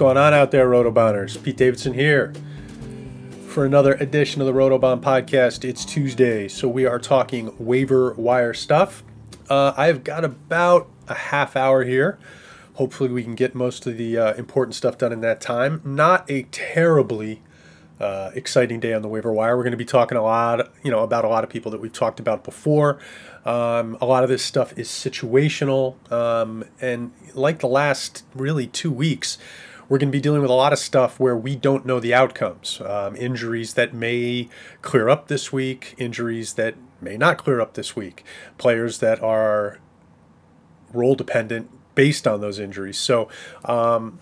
Going on out there, Rotobonners? Pete Davidson here for another edition of the Rotobahn podcast. It's Tuesday, so we are talking waiver wire stuff. Uh, I've got about a half hour here. Hopefully, we can get most of the uh, important stuff done in that time. Not a terribly uh, exciting day on the waiver wire. We're going to be talking a lot, you know, about a lot of people that we've talked about before. Um, a lot of this stuff is situational, um, and like the last really two weeks, we're going to be dealing with a lot of stuff where we don't know the outcomes. Um, injuries that may clear up this week, injuries that may not clear up this week, players that are role dependent based on those injuries. So, um,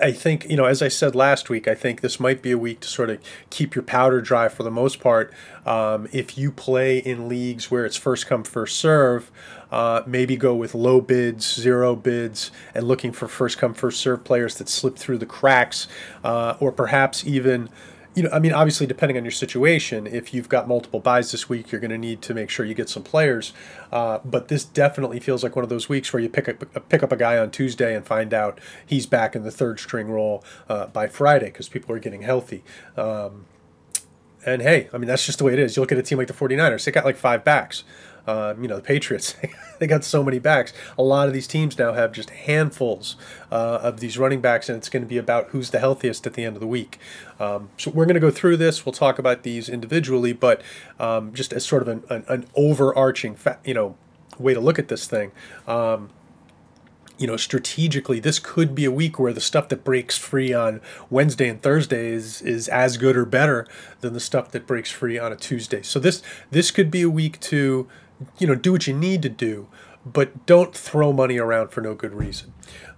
I think, you know, as I said last week, I think this might be a week to sort of keep your powder dry for the most part. Um, if you play in leagues where it's first come, first serve, uh, maybe go with low bids, zero bids, and looking for first come, first serve players that slip through the cracks, uh, or perhaps even you know, I mean, obviously, depending on your situation, if you've got multiple buys this week, you're going to need to make sure you get some players. Uh, but this definitely feels like one of those weeks where you pick up pick up a guy on Tuesday and find out he's back in the third string role uh, by Friday because people are getting healthy. Um, and hey, I mean, that's just the way it is. You look at a team like the 49ers, they got like five backs. Um, you know, the Patriots, they got so many backs. A lot of these teams now have just handfuls uh, of these running backs, and it's going to be about who's the healthiest at the end of the week. Um, so we're going to go through this. We'll talk about these individually, but um, just as sort of an, an, an overarching, fa- you know, way to look at this thing. Um, you know, strategically, this could be a week where the stuff that breaks free on Wednesday and Thursday is, is as good or better than the stuff that breaks free on a Tuesday. So this this could be a week to you know, do what you need to do, but don't throw money around for no good reason.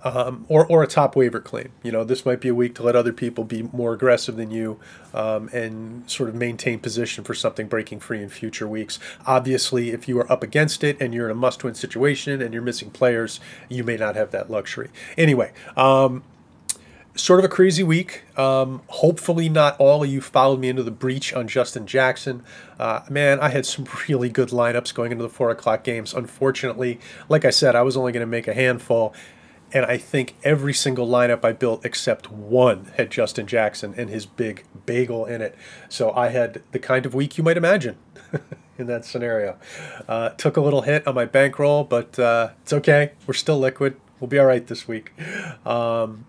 Um, or, or a top waiver claim. You know, this might be a week to let other people be more aggressive than you um, and sort of maintain position for something breaking free in future weeks. Obviously, if you are up against it and you're in a must win situation and you're missing players, you may not have that luxury. Anyway, um, sort of a crazy week. Um, hopefully, not all of you followed me into the breach on Justin Jackson. Uh, man, I had some really good lineups going into the four o'clock games. Unfortunately, like I said, I was only going to make a handful. And I think every single lineup I built except one had Justin Jackson and his big bagel in it. So I had the kind of week you might imagine in that scenario. Uh, took a little hit on my bankroll, but uh, it's okay. We're still liquid. We'll be all right this week. Um,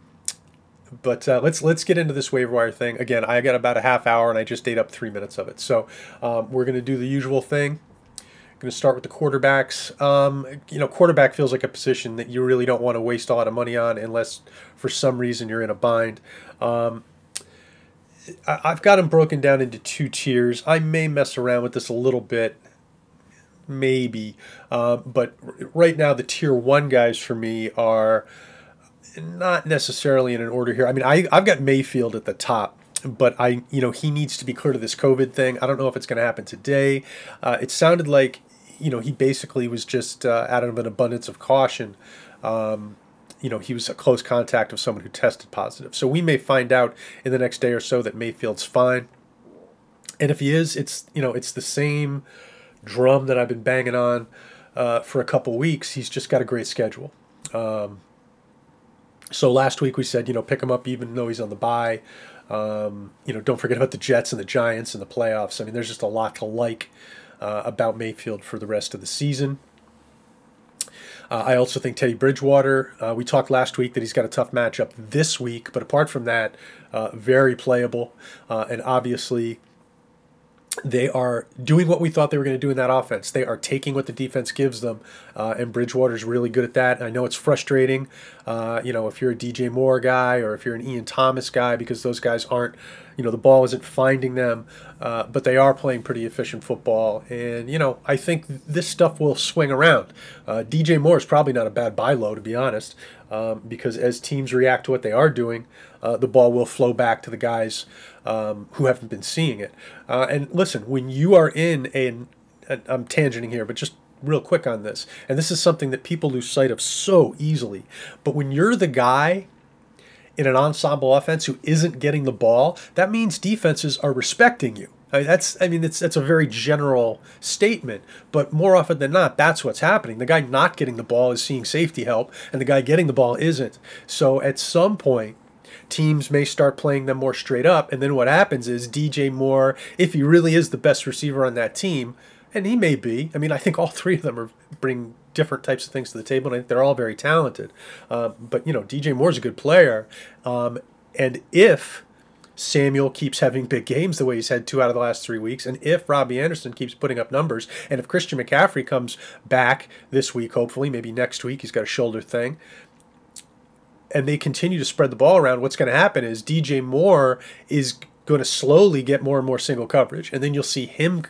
but uh, let's let's get into this waiver wire thing again. I got about a half hour and I just ate up three minutes of it. So um, we're going to do the usual thing. Going to start with the quarterbacks. Um, you know, quarterback feels like a position that you really don't want to waste a lot of money on unless for some reason you're in a bind. Um, I, I've got them broken down into two tiers. I may mess around with this a little bit maybe. Uh, but right now, the tier one guys for me are not necessarily in an order here. I mean, I, I've got Mayfield at the top but I, you know, he needs to be clear to this COVID thing. I don't know if it's going to happen today. Uh, it sounded like, you know, he basically was just uh, out of an abundance of caution. Um, you know, he was a close contact of someone who tested positive. So we may find out in the next day or so that Mayfield's fine. And if he is, it's, you know, it's the same drum that I've been banging on uh, for a couple weeks. He's just got a great schedule. Um, so last week we said, you know, pick him up even though he's on the bye. Um, you know, don't forget about the Jets and the Giants and the playoffs. I mean, there's just a lot to like uh, about Mayfield for the rest of the season. Uh, I also think Teddy Bridgewater. Uh, we talked last week that he's got a tough matchup this week, but apart from that, uh, very playable. Uh, and obviously, they are doing what we thought they were going to do in that offense. They are taking what the defense gives them, uh, and Bridgewater's really good at that. I know it's frustrating, uh, you know, if you're a DJ Moore guy or if you're an Ian Thomas guy, because those guys aren't, you know, the ball isn't finding them, uh, but they are playing pretty efficient football. And, you know, I think this stuff will swing around. Uh, DJ Moore is probably not a bad buy low, to be honest, um, because as teams react to what they are doing, uh, the ball will flow back to the guys um, who haven't been seeing it. Uh, and listen, when you are in an, I'm tangenting here, but just real quick on this, and this is something that people lose sight of so easily. But when you're the guy in an ensemble offense who isn't getting the ball, that means defenses are respecting you. I mean, that's I mean it's that's a very general statement, but more often than not, that's what's happening. The guy not getting the ball is seeing safety help, and the guy getting the ball isn't. So at some point, teams may start playing them more straight up, and then what happens is DJ Moore, if he really is the best receiver on that team, and he may be. I mean, I think all three of them are bring different types of things to the table, and I think they're all very talented. Uh, but you know, DJ Moore's a good player, um, and if Samuel keeps having big games the way he's had two out of the last three weeks, and if Robbie Anderson keeps putting up numbers, and if Christian McCaffrey comes back this week, hopefully, maybe next week, he's got a shoulder thing, and they continue to spread the ball around, what's going to happen is DJ Moore is going to slowly get more and more single coverage, and then you'll see him,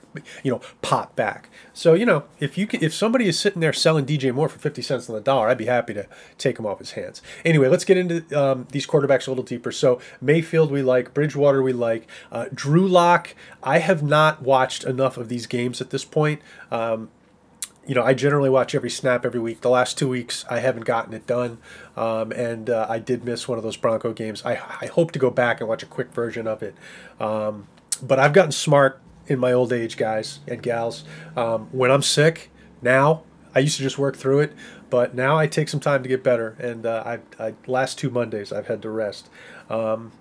you know, pop back. So you know, if you can, if somebody is sitting there selling DJ Moore for fifty cents on the dollar, I'd be happy to take him off his hands. Anyway, let's get into um, these quarterbacks a little deeper. So Mayfield, we like Bridgewater, we like uh, Drew Lock. I have not watched enough of these games at this point. Um, you know, I generally watch every snap every week. The last two weeks, I haven't gotten it done, um, and uh, I did miss one of those Bronco games. I, I hope to go back and watch a quick version of it. Um, but I've gotten smart in my old age, guys and gals. Um, when I'm sick now, I used to just work through it, but now I take some time to get better. And uh, I, I last two Mondays I've had to rest. Um,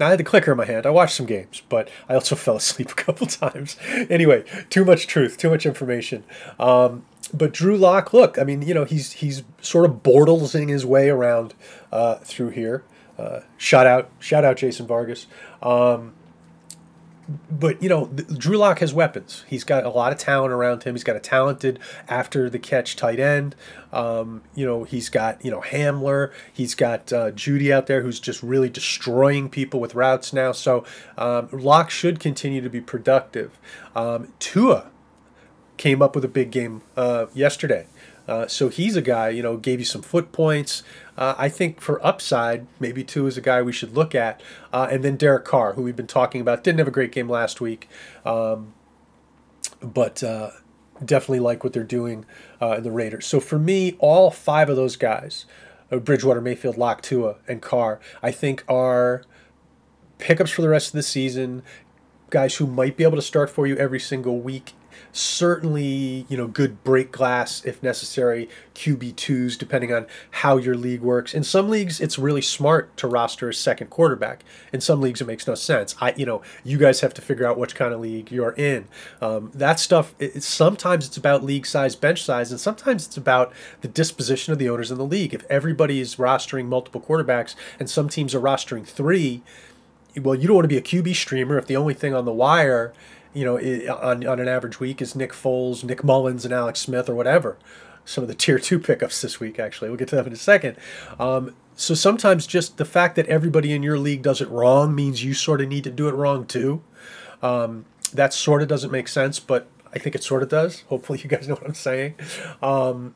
I had the clicker in my hand. I watched some games, but I also fell asleep a couple times. anyway, too much truth, too much information. Um, but Drew Lock, look, I mean, you know, he's he's sort of bortlesing his way around uh, through here. Uh, shout out, shout out, Jason Vargas. Um, but you know, Drew Lock has weapons. He's got a lot of talent around him. He's got a talented after the catch tight end. Um, you know, he's got you know Hamler. He's got uh, Jeudy out there who's just really destroying people with routes now. So um, Lock should continue to be productive. Um, Tua came up with a big game uh, yesterday. Uh, so he's a guy, you know, gave you some foot points. Uh, I think for upside, maybe Tua is a guy we should look at. Uh, and then Derek Carr, who we've been talking about, didn't have a great game last week, um, but uh, definitely like what they're doing uh, in the Raiders. So for me, all five of those guys, Bridgewater, Mayfield, Lock, Tua, and Carr, I think are pickups for the rest of the season. Guys who might be able to start for you every single week certainly you know good break glass if necessary qb2s depending on how your league works. In some leagues it's really smart to roster a second quarterback. In some leagues it makes no sense. I you know you guys have to figure out which kind of league you're in. Um, that stuff it, sometimes it's about league size bench size and sometimes it's about the disposition of the owners in the league. If everybody is rostering multiple quarterbacks and some teams are rostering three well you don't want to be a qb streamer if the only thing on the wire you know, on, on an average week is Nick Foles, Nick Mullens, and Alex Smith or whatever. Some of the tier two pickups this week, actually. We'll get to that in a second. Um, so sometimes just the fact that everybody in your league does it wrong means you sort of need to do it wrong too. Um, that sort of doesn't make sense, but I think it sort of does. Hopefully, you guys know what I'm saying. Um,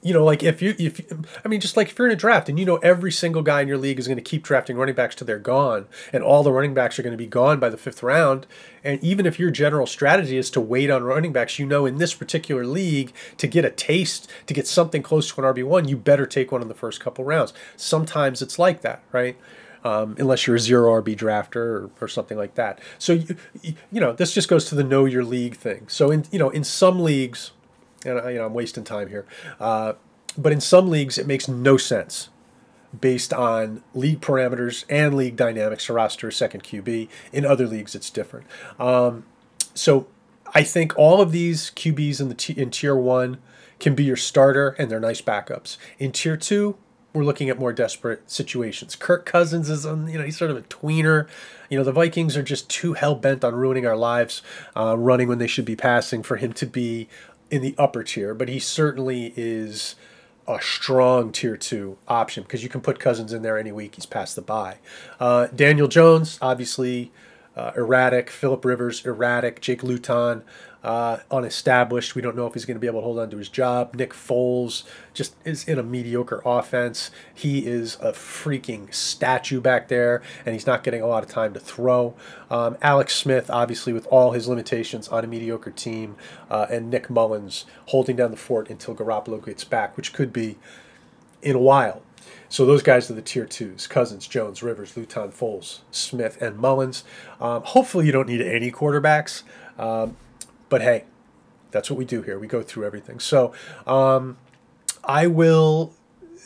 you know, like if you, if I mean, just like if you're in a draft and you know every single guy in your league is going to keep drafting running backs till they're gone, and all the running backs are going to be gone by the fifth round, and even if your general strategy is to wait on running backs, you know in this particular league to get a taste, to get something close to an RB one, you better take one in the first couple rounds. Sometimes it's like that, right? Um, unless you're a zero RB drafter or, or something like that. So you, you know this just goes to the know your league thing. So in you know in some leagues and you know I'm wasting time here. Uh, but in some leagues, it makes no sense based on league parameters and league dynamics to roster a second QB. In other leagues, it's different. Um, so I think all of these QBs in the t- in tier one can be your starter, and they're nice backups. In tier two, we're looking at more desperate situations. Kirk Cousins is, on, you know, he's sort of a tweener. You know, the Vikings are just too hell bent on ruining our lives, uh, running when they should be passing, for him to be in the upper tier, but he certainly is a strong tier two option because you can put Cousins in there any week. He's past the bye. Uh, Daniel Jones, obviously uh, erratic. Philip Rivers, erratic. Jake Luton, uh, unestablished. We don't know if he's going to be able to hold on to his job. Nick Foles just is in a mediocre offense. He is a freaking statue back there, and he's not getting a lot of time to throw. Um, Alex Smith, obviously, with all his limitations on a mediocre team, uh, and Nick Mullens holding down the fort until Garoppolo gets back, which could be in a while. so those guys are the tier twos Cousins, Jones, Rivers, Luton, Foles, Smith, and Mullens. Um, hopefully, you don't need any quarterbacks. Um, but hey, that's what we do here. We go through everything. So um, I will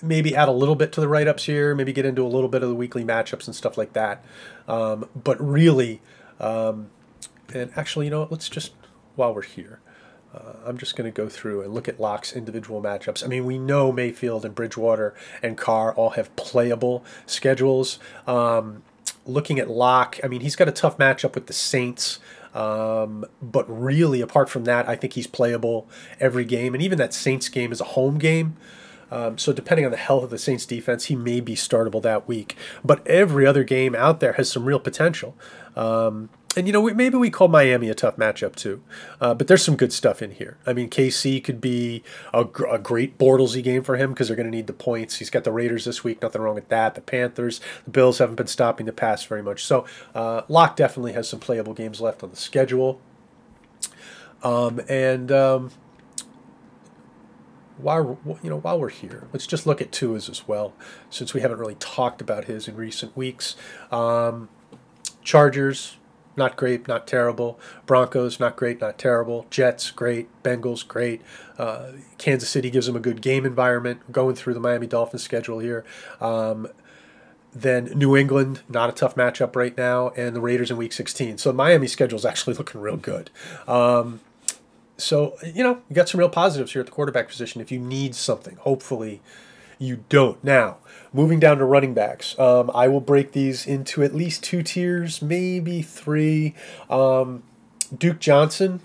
maybe add a little bit to the write ups here, maybe get into a little bit of the weekly matchups and stuff like that. Um, but really, um, and actually, you know what? Let's just, while we're here, uh, I'm just going to go through and look at Lock's individual matchups. I mean, we know Mayfield and Bridgewater and Carr all have playable schedules. Um, looking at Lock, I mean, he's got a tough matchup with the Saints. Um, but really, apart from that, I think he's playable every game. And even that Saints game is a home game. Um, so depending on the health of the Saints defense, he may be startable that week. But every other game out there has some real potential. Um, and you know maybe we call Miami a tough matchup too, uh, but there's some good stuff in here. I mean KC could be a, gr- a great Bortlesy game for him because they're going to need the points. He's got the Raiders this week, nothing wrong with that. The Panthers, the Bills haven't been stopping the pass very much, so uh, Lock definitely has some playable games left on the schedule. Um, and um, while you know while we're here, let's just look at Tua's as well, since we haven't really talked about his in recent weeks. Um, Chargers, not great, not terrible. Broncos, not great, not terrible. Jets, great. Bengals, great. Uh, Kansas City gives them a good game environment. Going through the Miami Dolphins schedule here. Um, then New England, not a tough matchup right now, and the Raiders in Week 16. So Miami schedule is actually looking real good. Um, so you know you got some real positives here at the quarterback position. If you need something, hopefully you don't. Now, moving down to running backs, um, I will break these into at least two tiers, maybe three. Um, Duke Johnson,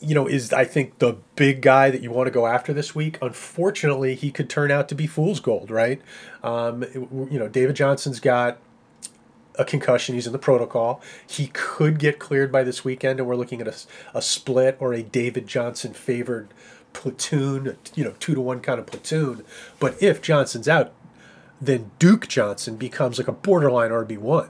you know, is I think the big guy that you want to go after this week. Unfortunately, he could turn out to be fool's gold, right? Um, you know, David Johnson's got a concussion. He's in the protocol. He could get cleared by this weekend, and we're looking at a, a split or a David Johnson favored platoon, you know, two to one kind of platoon. But if Johnson's out, then Duke Johnson becomes like a borderline RB one.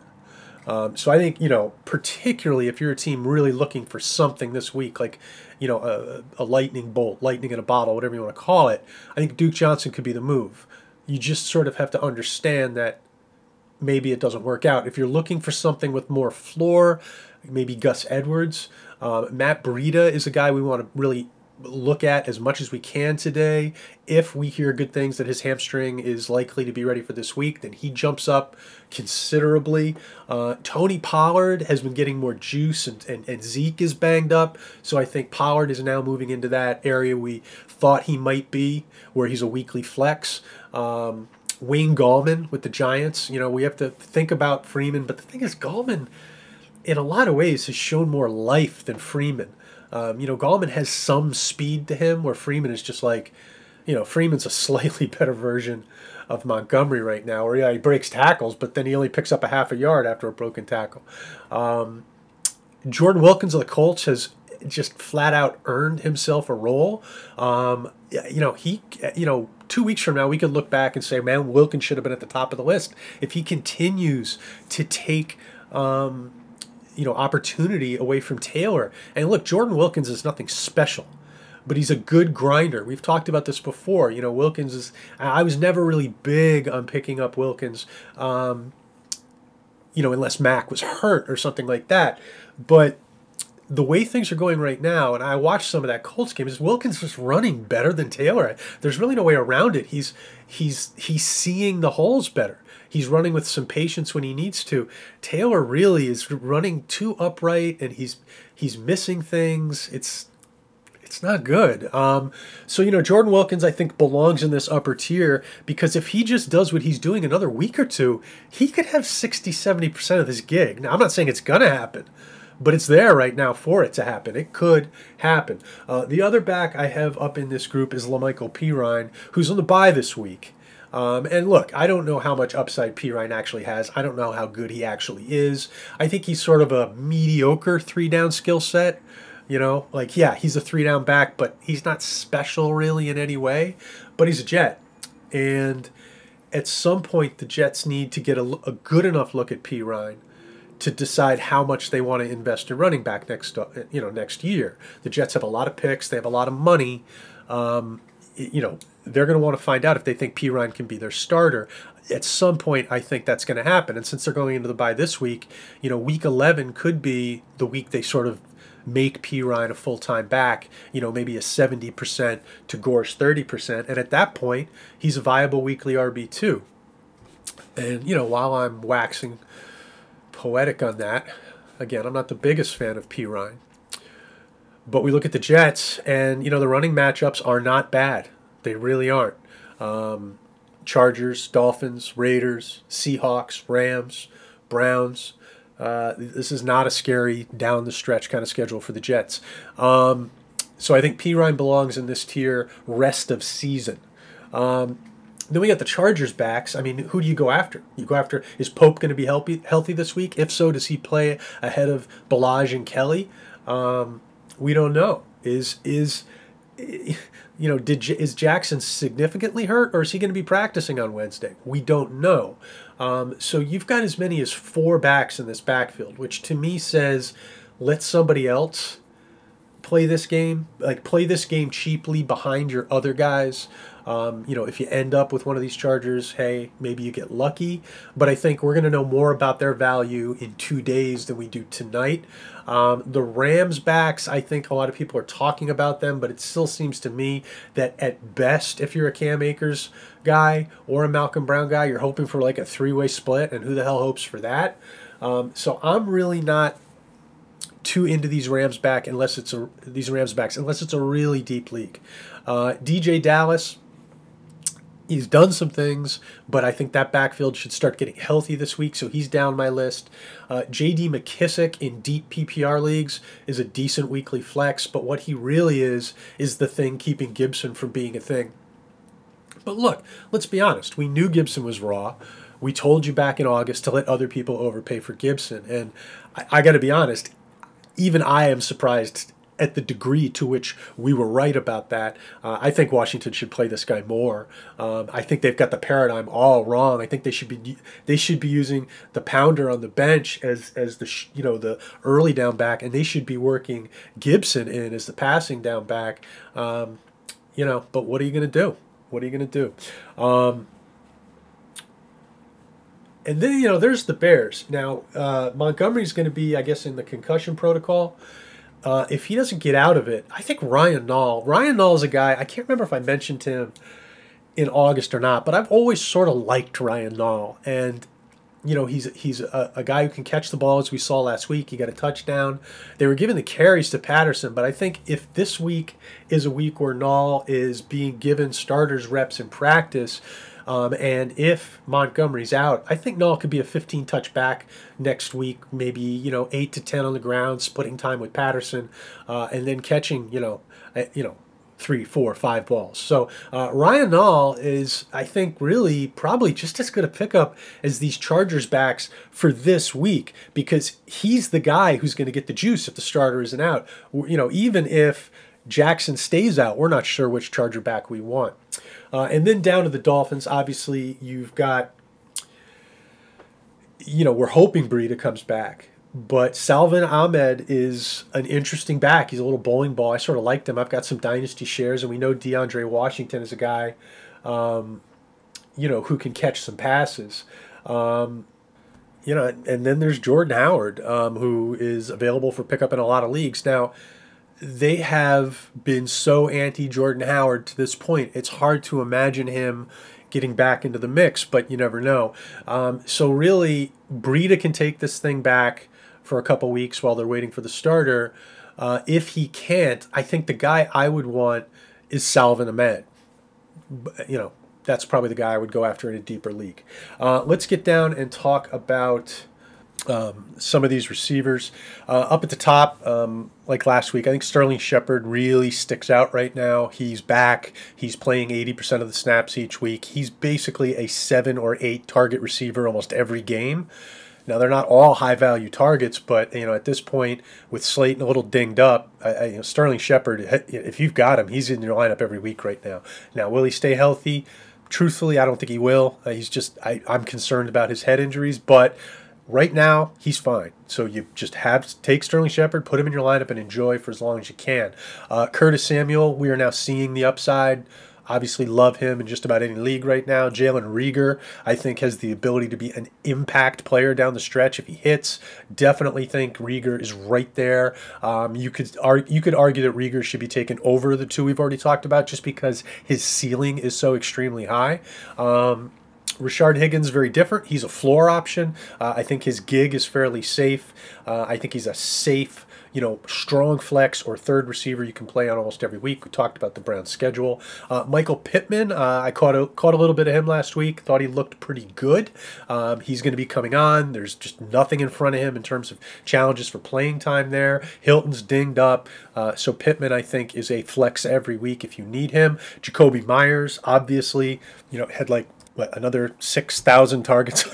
Um, so I think you know, particularly if you're a team really looking for something this week, like you know, a, a lightning bolt, lightning in a bottle, whatever you want to call it, I think Duke Johnson could be the move. You just sort of have to understand that maybe it doesn't work out. If you're looking for something with more floor, maybe Gus Edwards. Uh, Matt Breida is a guy we want to really look at as much as we can today. If we hear good things that his hamstring is likely to be ready for this week, then he jumps up considerably. Uh, Tony Pollard has been getting more juice, and, and, and Zeke is banged up. So I think Pollard is now moving into that area we thought he might be, where he's a weekly flex. Um, Wayne Gallman with the Giants, you know, we have to think about Freeman, but the thing is, Gallman, in a lot of ways, has shown more life than Freeman. Um, you know, Gallman has some speed to him, where Freeman is just like, you know, Freeman's a slightly better version of Montgomery right now, where yeah, he breaks tackles, but then he only picks up a half a yard after a broken tackle. Um, Jordan Wilkins of the Colts has just flat out earned himself a role. Um, you know, he, you know, two weeks from now, we could look back and say, man, Wilkins should have been at the top of the list. If he continues to take, um, you know opportunity away from Taylor. And look, Jordan Wilkins is nothing special, but he's a good grinder. We've talked about this before. You know, Wilkins is. I was never really big on picking up Wilkins. Um, you know, unless Mack was hurt or something like that. But the way things are going right now, and I watched some of that Colts game, is Wilkins just running better than Taylor. There's really no way around it. He's he's he's seeing the holes better. He's running with some patience when he needs to. Taylor really is running too upright, and he's he's missing things. It's it's not good. Um, so you know, Jordan Wilkins, I think belongs in this upper tier because if he just does what he's doing another week or two, he could have 60, 70 percent of this gig. Now, I'm not saying it's gonna happen but it's there right now for it to happen. It could happen. Uh, the other back I have up in this group is La'Mical Perine, who's on the bye this week. Um, and look, I don't know how much upside Perine actually has. I don't know how good he actually is. I think he's sort of a mediocre three down skill set. You know, like, yeah, he's a three down back, but he's not special really in any way. But he's a Jet. And at some point, the Jets need to get a, a good enough look at Perine to decide how much they want to invest in running back next uh, you know next year. The Jets have a lot of picks. They have a lot of money. Um, you know, they're going to want to find out if they think Perine can be their starter. At some point, I think that's going to happen. And since they're going into the bye this week, you know, week 11 could be the week they sort of make Perine a full time back, you know, maybe a 70% to Gore's 30%. And at that point, he's a viable weekly RB2. And, you know, while I'm waxing poetic on that, again, I'm not the biggest fan of Perine. But we look at the Jets, and, you know, the running matchups are not bad. They really aren't. Um, Chargers, Dolphins, Raiders, Seahawks, Rams, Browns. Uh, this is not a scary down the stretch kind of schedule for the Jets. Um, so I think Perine belongs in this tier rest of season. Um, then we got the Chargers backs. I mean, who do you go after? You go after is Pope going to be healthy healthy this week? If so, does he play ahead of Ballage and Kelley? Um, we don't know. Is is you know, did is Jackson significantly hurt, or is he going to be practicing on Wednesday? We don't know. Um, so you've got as many as four backs in this backfield, which to me says let somebody else play this game, like play this game cheaply behind your other guys. Um, you know, if you end up with one of these Chargers, hey, maybe you get lucky. But I think we're going to know more about their value in two days than we do tonight. Um, the Rams backs, I think a lot of people are talking about them, but it still seems to me that at best, if you're a Cam Akers guy or a Malcolm Brown guy, you're hoping for like a three way split, and who the hell hopes for that? Um, so I'm really not too into these Rams back unless it's a these Rams backs unless it's a really deep league. Uh, DeeJay Dallas, he's done some things, but I think that backfield should start getting healthy this week, so he's down my list. Uh, J.D. McKissic in deep PPR leagues is a decent weekly flex, but what he really is is the thing keeping Gibson from being a thing. But look, let's be honest. We knew Gibson was raw. We told you back in August to let other people overpay for Gibson, and I, I got to be honest. Even I am surprised at the degree to which we were right about that. Uh, I think Washington should play this guy more. Um, I think they've got the paradigm all wrong. I think they should be they should be using the pounder on the bench as as the you know the early down back, and they should be working Gibson in as the passing down back. Um, you know, but what are you going to do? What are you going to do? Um, and then you know there's the Bears. Now uh, Montgomery's going to be, I guess, in the concussion protocol. Uh, if he doesn't get out of it, I think Ryan Nall. Ryan Nall is a guy I can't remember if I mentioned him in August or not, but I've always sort of liked Ryan Nall, and you know he's he's a, a, guy who can catch the ball as we saw last week. He got a touchdown. They were giving the carries to Patterson, but I think if this week is a week where Nall is being given starters reps in practice, um, and if Montgomery's out, I think Nall could be a 15 touch back next week, maybe, you know, 8 to 10 on the ground, splitting time with Patterson, uh, and then catching, you know, uh, you know, three, four, five balls. So uh, Ryan Nall is, I think, really probably just as good a pickup as these Chargers backs for this week because he's the guy who's going to get the juice if the starter isn't out. You know, even if Jackson stays out, we're not sure which Charger back we want. Uh, and then down to the Dolphins, obviously, you've got, you know, we're hoping Breida comes back. But Salvon Ahmed is an interesting back. He's a little bowling ball. I sort of liked him. I've got some dynasty shares, and we know DeAndre Washington is a guy, um, you know, who can catch some passes. Um, you know, and then there's Jordan Howard, um, who is available for pickup in a lot of leagues. Now, they have been so anti Jordan Howard to this point. It's hard to imagine him getting back into the mix, but you never know. Um, so really, Breida can take this thing back for a couple weeks while they're waiting for the starter. Uh, if he can't, I think the guy I would want is Salvon Ahmed. You know, that's probably the guy I would go after in a deeper league. Uh, let's get down and talk about um, some of these receivers. Uh, up at the top, um, like last week, I think Sterling Shepard really sticks out right now. He's back. He's playing 80% of the snaps each week. He's basically a seven or eight target receiver almost every game. Now they're not all high value targets, but you know at this point with Slayton a little dinged up, I, I, you know, Sterling Shepard, if you've got him, he's in your lineup every week right now. Now will he stay healthy? Truthfully, I don't think he will. Uh, he's just I, I'm concerned about his head injuries, but Right now, he's fine. So you just have take Sterling Shepard, put him in your lineup, and enjoy for as long as you can. Uh, Curtis Samuel, we are now seeing the upside. obviously love him in just about any league right now. Jalen Reagor, I think, has the ability to be an impact player down the stretch if he hits. Definitely think Reagor is right there. Um, you could argue, you could argue that Reagor should be taken over the two we've already talked about, just because his ceiling is so extremely high. Um, Rashard Higgins very different. He's a floor option. Uh, I think his gig is fairly safe. Uh, I think he's a safe you know, strong flex or third receiver you can play on almost every week. We talked about the Browns' schedule. Uh, Michael Pittman, uh, I caught a, caught a little bit of him last week. Thought he looked pretty good. Um, he's going to be coming on. There's just nothing in front of him in terms of challenges for playing time there. Hilton's dinged up. Uh, so Pittman, I think, is a flex every week if you need him. Jakobi Meyers, obviously, you know, had like what, another 6,000 targets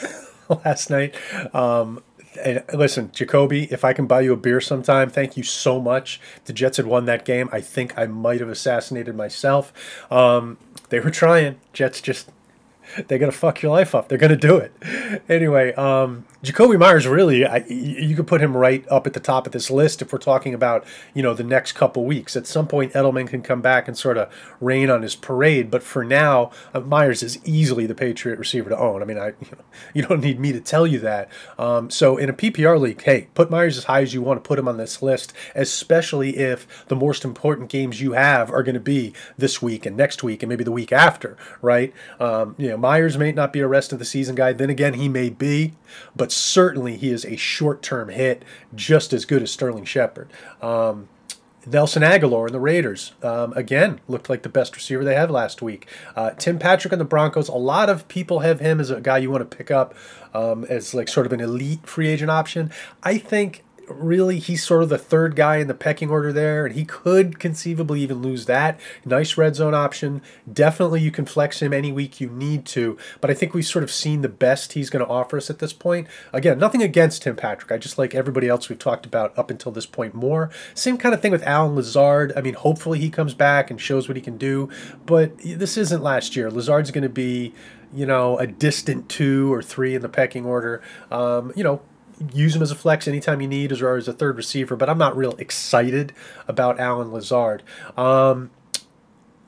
last night. Um, and listen, Jakobi, if I can buy you a beer sometime, thank you so much. The Jets had won that game. I think I might have assassinated myself. Um, they were trying. Jets just they're gonna fuck your life up. They're gonna do it. Anyway, um, Jakobi Meyers really, I, you could put him right up at the top of this list if we're talking about you know the next couple weeks. At some point, Edelman can come back and sort of rain on his parade. But for now, uh, Meyers is easily the Patriot receiver to own. I mean, I you, know, you don't need me to tell you that. Um, so in a PPR league, hey, put Meyers as high as you want to put him on this list, especially if the most important games you have are going to be this week and next week and maybe the week after, right? Um, you know, Meyers may not be a rest of the season guy. Then again, he may be, but certainly he is a short term hit, just as good as Sterling Shepard. Um, Nelson Agholor and the Raiders, um, again, looked like the best receiver they had last week. Uh, Tim Patrick and the Broncos, a lot of people have him as a guy you want to pick up um, as like sort of an elite free agent option. I think really he's sort of the third guy in the pecking order there, and he could conceivably even lose that. Nice red zone option. Definitely you can flex him any week you need to, but I think we've sort of seen the best he's going to offer us at this point. Again, nothing against him, Patrick. I just like everybody else we've talked about up until this point more. Same kind of thing with Allen Lazard. I mean, hopefully he comes back and shows what he can do, but this isn't last year. Lazard's going to be you know, a distant two or three in the pecking order. Um, you know, use him as a flex anytime you need, or as a third receiver. But I'm not real excited about Allen Lazard. Um,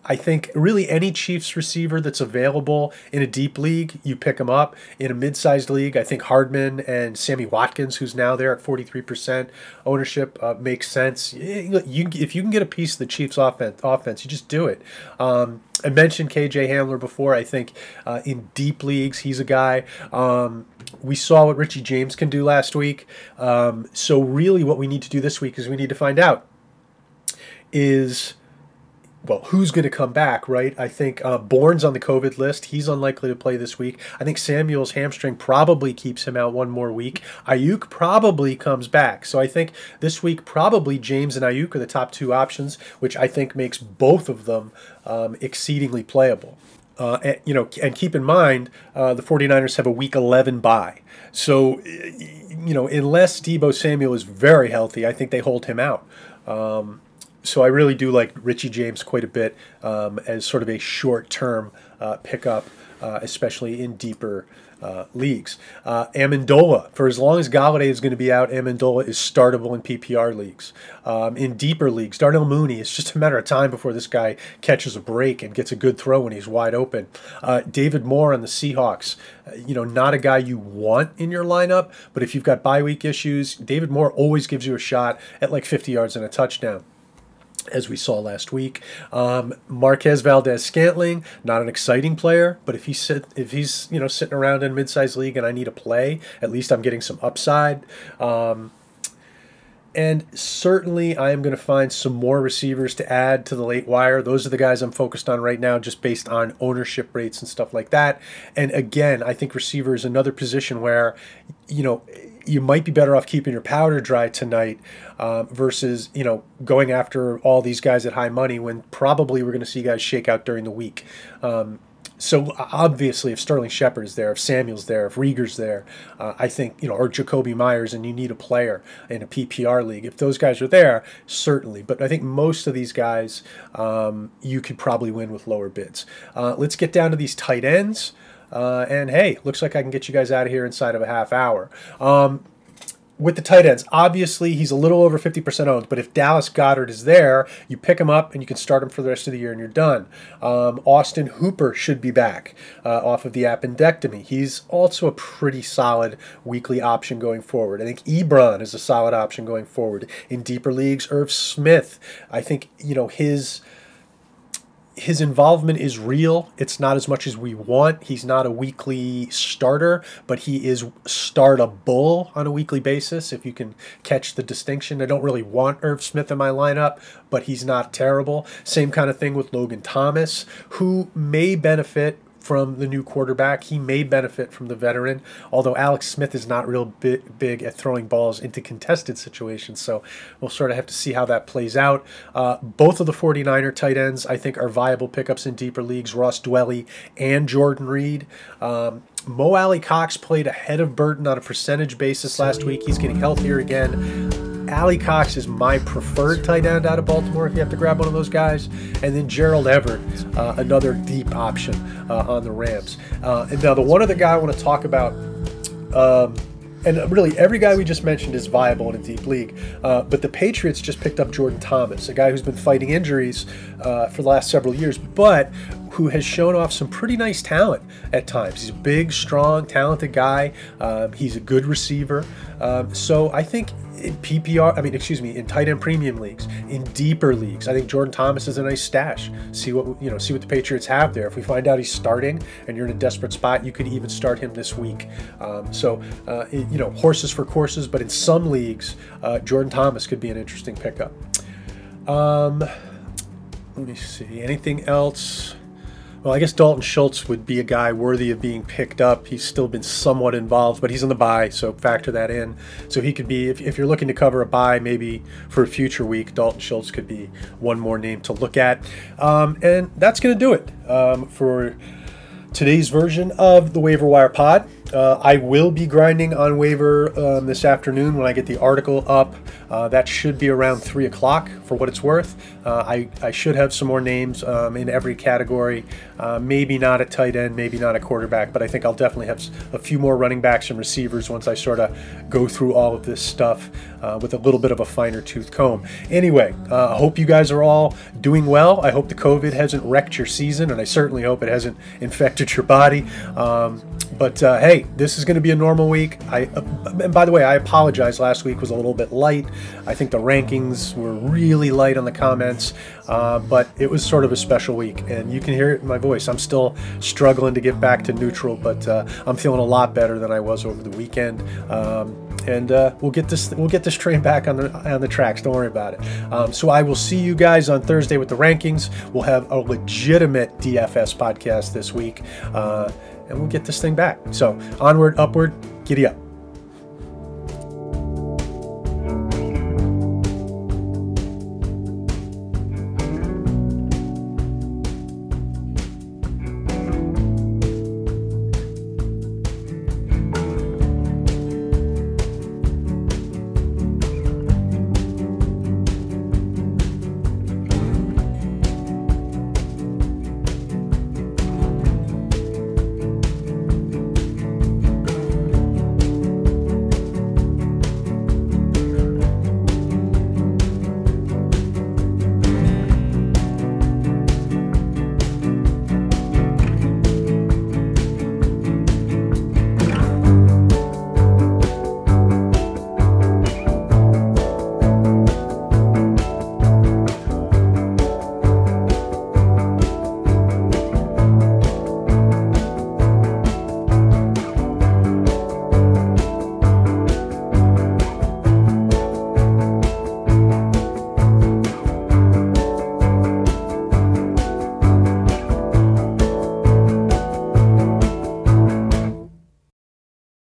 I think really any Chiefs receiver that's available in a deep league, you pick them up. In a mid-sized league, I think Hardman and Sammy Watkins, who's now there at 43% ownership, uh, makes sense. You, if you can get a piece of the Chiefs offense, offense you just do it. Um, I mentioned KJ Hamler before. I think uh, in deep leagues, he's a guy. Um, we saw what Richie James can do last week. Um, so really, what we need to do this week is we need to find out is well, who's going to come back, right? I think uh, Bourne's on the COVID list. He's unlikely to play this week. I think Samuel's hamstring probably keeps him out one more week. Aiyuk probably comes back. So I think this week, probably James and Aiyuk are the top two options, which I think makes both of them um, exceedingly playable. Uh, and, you know, and keep in mind, uh, the 49ers have a week 11 bye. So, you know, unless Deebo Samuel is very healthy, I think they hold him out. Um, so I really do like Richie James quite a bit um, as sort of a short term uh, pickup, uh, especially in deeper uh, leagues. Uh, Amendola, for as long as Golladay is going to be out, Amendola is startable in PPR leagues. Um, in deeper leagues, Darnell Mooney, it's just a matter of time before this guy catches a break and gets a good throw when he's wide open. Uh, David Moore on the Seahawks, uh, you know, not a guy you want in your lineup, but if you've got bye week issues, David Moore always gives you a shot at like 50 yards and a touchdown as we saw last week. Um, Marquez Valdes Scantling, not an exciting player, but if he's sit, if he's you know sitting around in mid-sized league and I need a play, at least I'm getting some upside. Um, and certainly, I am going to find some more receivers to add to the late wire. Those are the guys I'm focused on right now, just based on ownership rates and stuff like that. And again, I think receiver is another position where, you know, you might be better off keeping your powder dry tonight uh, versus you know going after all these guys at high money when probably we're going to see guys shake out during the week. Um, so obviously, if Sterling Shepard is there, if Samuel's there, if Reagor's there, uh, I think you know, or Jakobi Meyers, and you need a player in a PPR league. If those guys are there, certainly. But I think most of these guys, um, you could probably win with lower bids. Uh, let's get down to these tight ends. Uh, and hey, looks like I can get you guys out of here inside of a half hour. Um, with the tight ends, obviously he's a little over 50% owned, but if Dallas Goedert is there, you pick him up and you can start him for the rest of the year and you're done. Um, Austin Hooper should be back uh, off of the appendectomy. He's also a pretty solid weekly option going forward. I think Ebron is a solid option going forward. In deeper leagues, Irv Smith, I think, you know, his his involvement is real. It's not as much as we want. He's not a weekly starter, but he is startable on a weekly basis. If you can catch the distinction, I don't really want Irv Smith in my lineup, but he's not terrible. Same kind of thing with Logan Thomas, who may benefit from the new quarterback. He may benefit from the veteran, although Alex Smith is not real big, big at throwing balls into contested situations. So we'll sort of have to see how that plays out. Uh, both of the 49er tight ends, I think, are viable pickups in deeper leagues Ross Dwelley and Jordan Reed. Um, Mo Alie-Cox played ahead of Burton on a percentage basis last week. He's getting healthier again. Alie-Cox is my preferred tight end out of Baltimore if you have to grab one of those guys. And then Gerald Everett, uh, another deep option uh, on the Rams. Uh, and now, the one other guy I want to talk about. Um, and really, every guy we just mentioned is viable in a deep league. Uh, but the Patriots just picked up Jordan Thomas, a guy who's been fighting injuries uh, for the last several years, but who has shown off some pretty nice talent at times. He's a big, strong, talented guy. Um, he's a good receiver. Um, so I think in PPR, I mean, excuse me, in tight end premium leagues, in deeper leagues. I think Jordan Thomas is a nice stash. See what you know, see what the Patriots have there. If we find out he's starting and you're in a desperate spot, you could even start him this week. Um, so, uh, you know, horses for courses, but in some leagues, uh, Jordan Thomas could be an interesting pickup. Um, let me see. Anything else? Well, I guess Dalton Schultz would be a guy worthy of being picked up. He's still been somewhat involved, but he's in the buy, so factor that in. So he could be, if, if you're looking to cover a buy, maybe for a future week, Dalton Schultz could be one more name to look at. Um, and that's going to do it um, for today's version of the Waiver Wire Pod. Uh, I will be grinding on waiver um, this afternoon when I get the article up. Uh, that should be around 3 o'clock for what it's worth. Uh, I, I should have some more names um, in every category. Uh, maybe not a tight end, maybe not a quarterback, but I think I'll definitely have a few more running backs and receivers once I sort of go through all of this stuff uh, with a little bit of a finer tooth comb. Anyway, uh, I hope you guys are all doing well. I hope the COVID hasn't wrecked your season, and I certainly hope it hasn't infected your body. Um, but uh, hey, this is going to be a normal week. I uh, and by the way, I apologize. Last week was a little bit light. I think the rankings were really light on the comments, uh, but it was sort of a special week, and you can hear it in my voice. I'm still struggling to get back to neutral, but uh, I'm feeling a lot better than I was over the weekend. Um, and uh, we'll get this we'll get this train back on the on the tracks. Don't worry about it. Um, so I will see you guys on Thursday with the rankings. We'll have a legitimate DFS podcast this week. Uh, and we'll get this thing back. So onward, upward, giddy up.